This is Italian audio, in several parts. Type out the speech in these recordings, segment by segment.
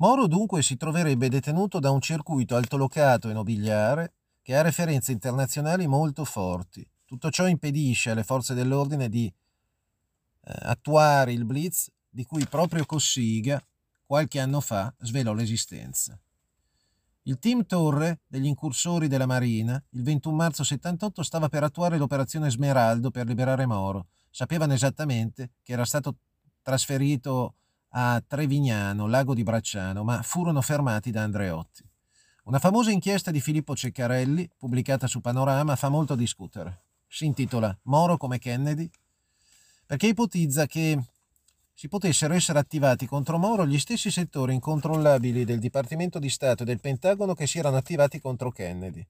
Moro dunque si troverebbe detenuto da un circuito altolocato e nobiliare che ha referenze internazionali molto forti. Tutto ciò impedisce alle forze dell'ordine di eh, attuare il blitz di cui proprio Cossiga qualche anno fa svelò l'esistenza. Il team Torre degli incursori della Marina il 21 marzo 78 stava per attuare l'operazione Smeraldo per liberare Moro. Sapevano esattamente che era stato trasferito a Trevignano, lago di Bracciano, ma furono fermati da Andreotti. Una famosa inchiesta di Filippo Ceccarelli, pubblicata su Panorama, fa molto discutere. Si intitola Moro come Kennedy, perché ipotizza che si potessero essere attivati contro Moro gli stessi settori incontrollabili del Dipartimento di Stato e del Pentagono che si erano attivati contro Kennedy.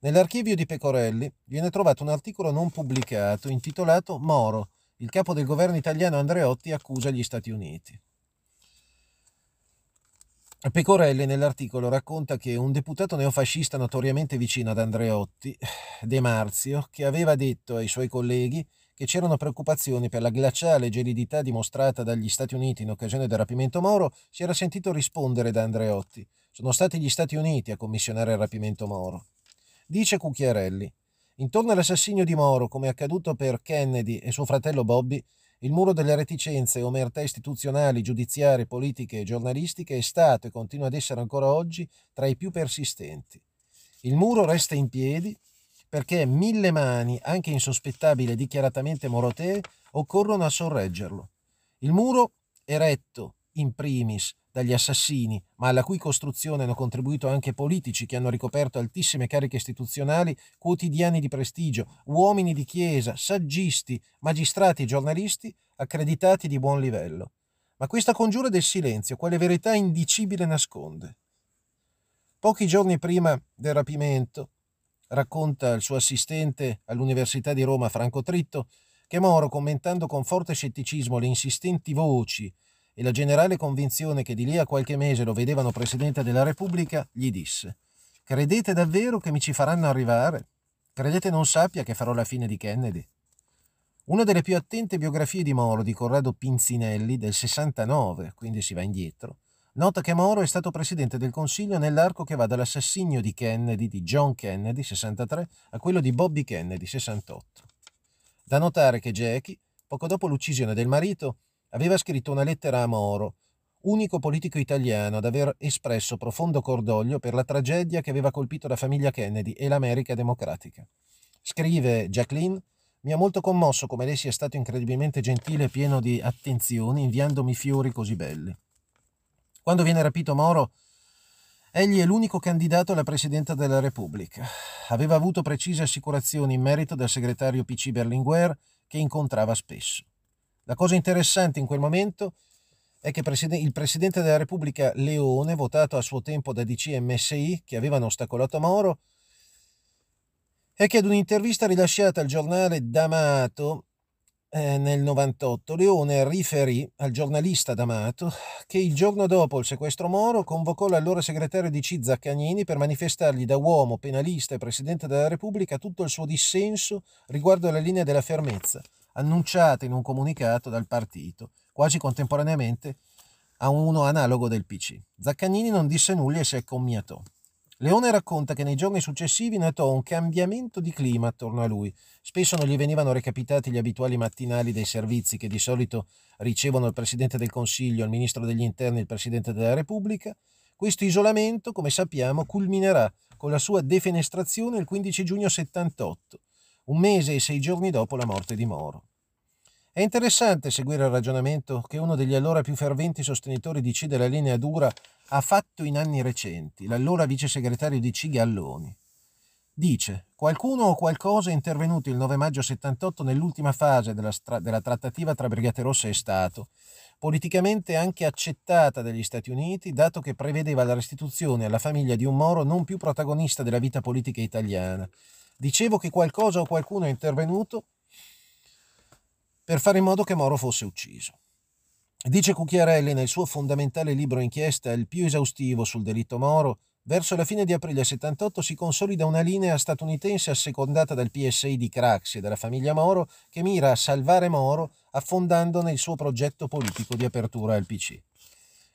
Nell'archivio di Pecorelli viene trovato un articolo non pubblicato intitolato Moro, il capo del governo italiano Andreotti accusa gli Stati Uniti. Pecorelli nell'articolo racconta che un deputato neofascista notoriamente vicino ad Andreotti, De Marzio, che aveva detto ai suoi colleghi che c'erano preoccupazioni per la glaciale gelidità dimostrata dagli Stati Uniti in occasione del rapimento Moro, si era sentito rispondere da Andreotti. Sono stati gli Stati Uniti a commissionare il rapimento Moro. Dice Cucchiarelli. Intorno all'assassinio di Moro, come accaduto per Kennedy e suo fratello Bobby, il muro delle reticenze omertà istituzionali, giudiziarie, politiche e giornalistiche è stato e continua ad essere ancora oggi tra i più persistenti. Il muro resta in piedi perché mille mani, anche insospettabili e dichiaratamente morotee, occorrono a sorreggerlo. Il muro, eretto in primis dagli assassini, ma alla cui costruzione hanno contribuito anche politici che hanno ricoperto altissime cariche istituzionali, quotidiani di prestigio, uomini di chiesa, saggisti, magistrati e giornalisti accreditati di buon livello. Ma questa congiura del silenzio, quale verità indicibile nasconde? Pochi giorni prima del rapimento, racconta il suo assistente all'Università di Roma Franco Tritto, che Moro, commentando con forte scetticismo le insistenti voci e la generale convinzione che di lì a qualche mese lo vedevano Presidente della Repubblica, gli disse Credete davvero che mi ci faranno arrivare? Credete non sappia che farò la fine di Kennedy? Una delle più attente biografie di Moro di Corrado Pinzinelli del 69, quindi si va indietro, Nota che Moro è stato presidente del Consiglio nell'arco che va dall'assassinio di Kennedy, di John Kennedy, 63, a quello di Bobby Kennedy, 68. Da notare che Jackie, poco dopo l'uccisione del marito, aveva scritto una lettera a Moro, unico politico italiano ad aver espresso profondo cordoglio per la tragedia che aveva colpito la famiglia Kennedy e l'America democratica. Scrive Jacqueline, mi ha molto commosso come lei sia stato incredibilmente gentile e pieno di attenzioni inviandomi fiori così belli. Quando viene rapito Moro, egli è l'unico candidato alla presidenza della Repubblica. Aveva avuto precise assicurazioni in merito dal segretario PC Berlinguer che incontrava spesso. La cosa interessante in quel momento è che il Presidente della Repubblica Leone, votato a suo tempo da DC e MSI, che avevano ostacolato Moro, è che ad un'intervista rilasciata al giornale D'Amato eh, nel 98, Leone riferì al giornalista D'Amato che il giorno dopo il sequestro Moro convocò l'allora segretario di C. Zaccagnini per manifestargli da uomo, penalista e Presidente della Repubblica tutto il suo dissenso riguardo alla linea della fermezza, annunciata in un comunicato dal partito, quasi contemporaneamente a uno analogo del PC. Zaccagnini non disse nulla e si accommiatò. Leone racconta che nei giorni successivi notò un cambiamento di clima attorno a lui. Spesso non gli venivano recapitati gli abituali mattinali dei servizi che di solito ricevono il Presidente del Consiglio, il Ministro degli Interni e il Presidente della Repubblica. Questo isolamento, come sappiamo, culminerà con la sua defenestrazione il 15 giugno 78, un mese e sei giorni dopo la morte di Moro. È interessante seguire il ragionamento che uno degli allora più ferventi sostenitori di C della linea dura ha fatto in anni recenti, l'allora vice segretario di C Galloni. Dice, qualcuno o qualcosa è intervenuto il 9 maggio 78 nell'ultima fase della, stra- della trattativa tra Brigate Rosse e Stato, politicamente anche accettata dagli Stati Uniti, dato che prevedeva la restituzione alla famiglia di un Moro non più protagonista della vita politica italiana. Dicevo che qualcosa o qualcuno è intervenuto per fare in modo che Moro fosse ucciso. Dice Cucchiarelli nel suo fondamentale libro inchiesta, il più esaustivo sul delitto Moro, verso la fine di aprile 78 si consolida una linea statunitense assecondata dal PSI di Craxi e dalla famiglia Moro che mira a salvare Moro affondandone il suo progetto politico di apertura al PC.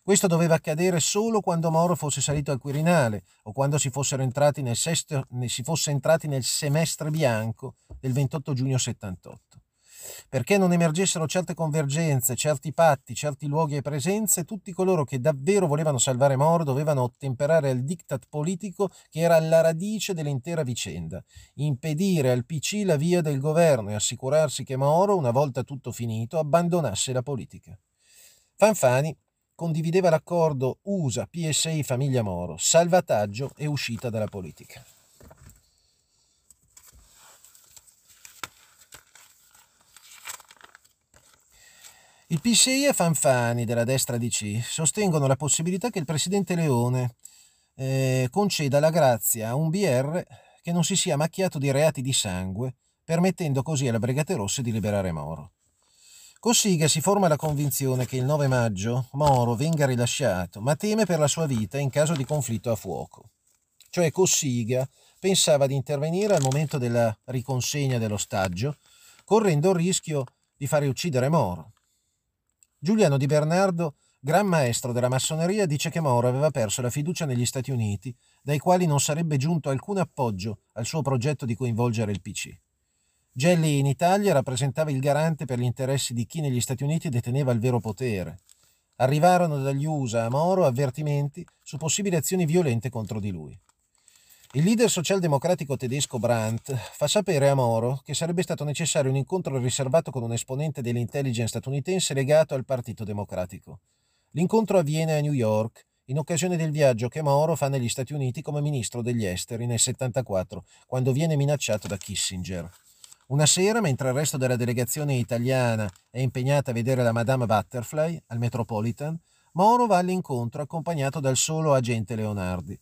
Questo doveva accadere solo quando Moro fosse salito al Quirinale o quando si, nel sesto, si fosse entrati nel semestre bianco del 28 giugno 78. Perché non emergessero certe convergenze, certi patti, certi luoghi e presenze, tutti coloro che davvero volevano salvare Moro dovevano ottemperare al diktat politico che era alla radice dell'intera vicenda, impedire al PC la via del governo e assicurarsi che Moro, una volta tutto finito, abbandonasse la politica. Fanfani condivideva l'accordo USA-PSI Famiglia Moro, salvataggio e uscita dalla politica. Il PSI e Fanfani della destra DC sostengono la possibilità che il presidente Leone eh, conceda la grazia a un BR che non si sia macchiato di reati di sangue, permettendo così alle Brigate Rosse di liberare Moro. Cossiga si forma la convinzione che il 9 maggio Moro venga rilasciato, ma teme per la sua vita in caso di conflitto a fuoco. Cioè Cossiga pensava di intervenire al momento della riconsegna dell'ostaggio, correndo il rischio di fare uccidere Moro. Giuliano Di Bernardo, gran maestro della massoneria, dice che Moro aveva perso la fiducia negli Stati Uniti, dai quali non sarebbe giunto alcun appoggio al suo progetto di coinvolgere il PC. Gelli in Italia rappresentava il garante per gli interessi di chi negli Stati Uniti deteneva il vero potere. Arrivarono dagli USA a Moro avvertimenti su possibili azioni violente contro di lui. Il leader socialdemocratico tedesco Brandt fa sapere a Moro che sarebbe stato necessario un incontro riservato con un esponente dell'intelligence statunitense legato al Partito Democratico. L'incontro avviene a New York in occasione del viaggio che Moro fa negli Stati Uniti come ministro degli esteri nel 1974, quando viene minacciato da Kissinger. Una sera, mentre il resto della delegazione italiana è impegnata a vedere la Madame Butterfly al Metropolitan, Moro va all'incontro accompagnato dal solo agente Leonardi.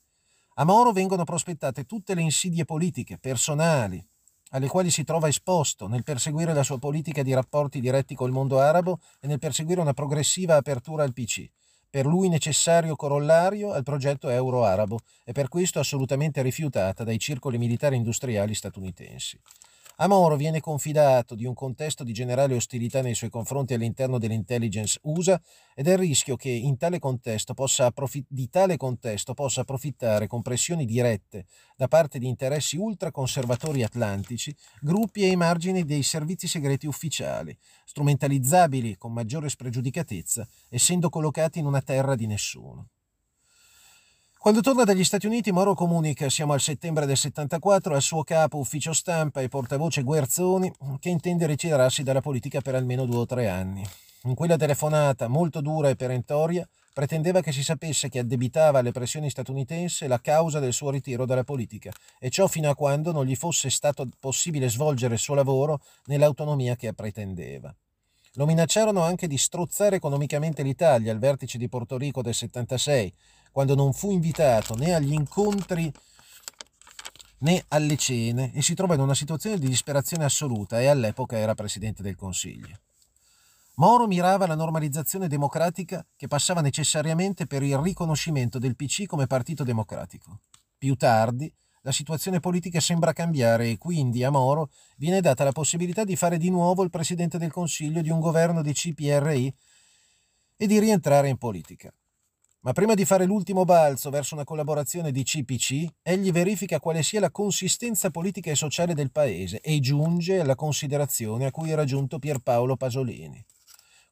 A Moro vengono prospettate tutte le insidie politiche, personali, alle quali si trova esposto nel perseguire la sua politica di rapporti diretti col mondo arabo e nel perseguire una progressiva apertura al PC, per lui necessario corollario al progetto euro-arabo e per questo assolutamente rifiutata dai circoli militari industriali statunitensi. A Moro viene confidato di un contesto di generale ostilità nei suoi confronti all'interno dell'intelligence USA ed è il rischio che tale approfitt- di tale contesto possa approfittare con pressioni dirette da parte di interessi ultraconservatori atlantici, gruppi ai margini dei servizi segreti ufficiali, strumentalizzabili con maggiore spregiudicatezza, essendo collocati in una terra di nessuno. Quando torna dagli Stati Uniti, Moro comunica, siamo al settembre del 74, al suo capo ufficio stampa e portavoce Guerzoni, che intende ritirarsi dalla politica per almeno due o tre anni. In quella telefonata, molto dura e perentoria, pretendeva che si sapesse che addebitava alle pressioni statunitensi la causa del suo ritiro dalla politica, e ciò fino a quando non gli fosse stato possibile svolgere il suo lavoro nell'autonomia che pretendeva. Lo minacciarono anche di strozzare economicamente l'Italia al vertice di Porto Rico del 76, quando non fu invitato né agli incontri né alle cene e si trova in una situazione di disperazione assoluta e all'epoca era Presidente del Consiglio. Moro mirava alla normalizzazione democratica che passava necessariamente per il riconoscimento del PC come partito democratico. Più tardi, la situazione politica sembra cambiare e quindi a Moro viene data la possibilità di fare di nuovo il Presidente del Consiglio di un governo di CPRI e di rientrare in politica. Ma prima di fare l'ultimo balzo verso una collaborazione di CPC, egli verifica quale sia la consistenza politica e sociale del paese e giunge alla considerazione a cui era giunto Pierpaolo Pasolini.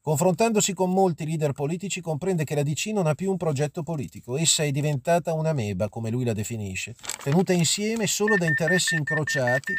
Confrontandosi con molti leader politici, comprende che la DC non ha più un progetto politico, essa è diventata una meba, come lui la definisce, tenuta insieme solo da interessi incrociati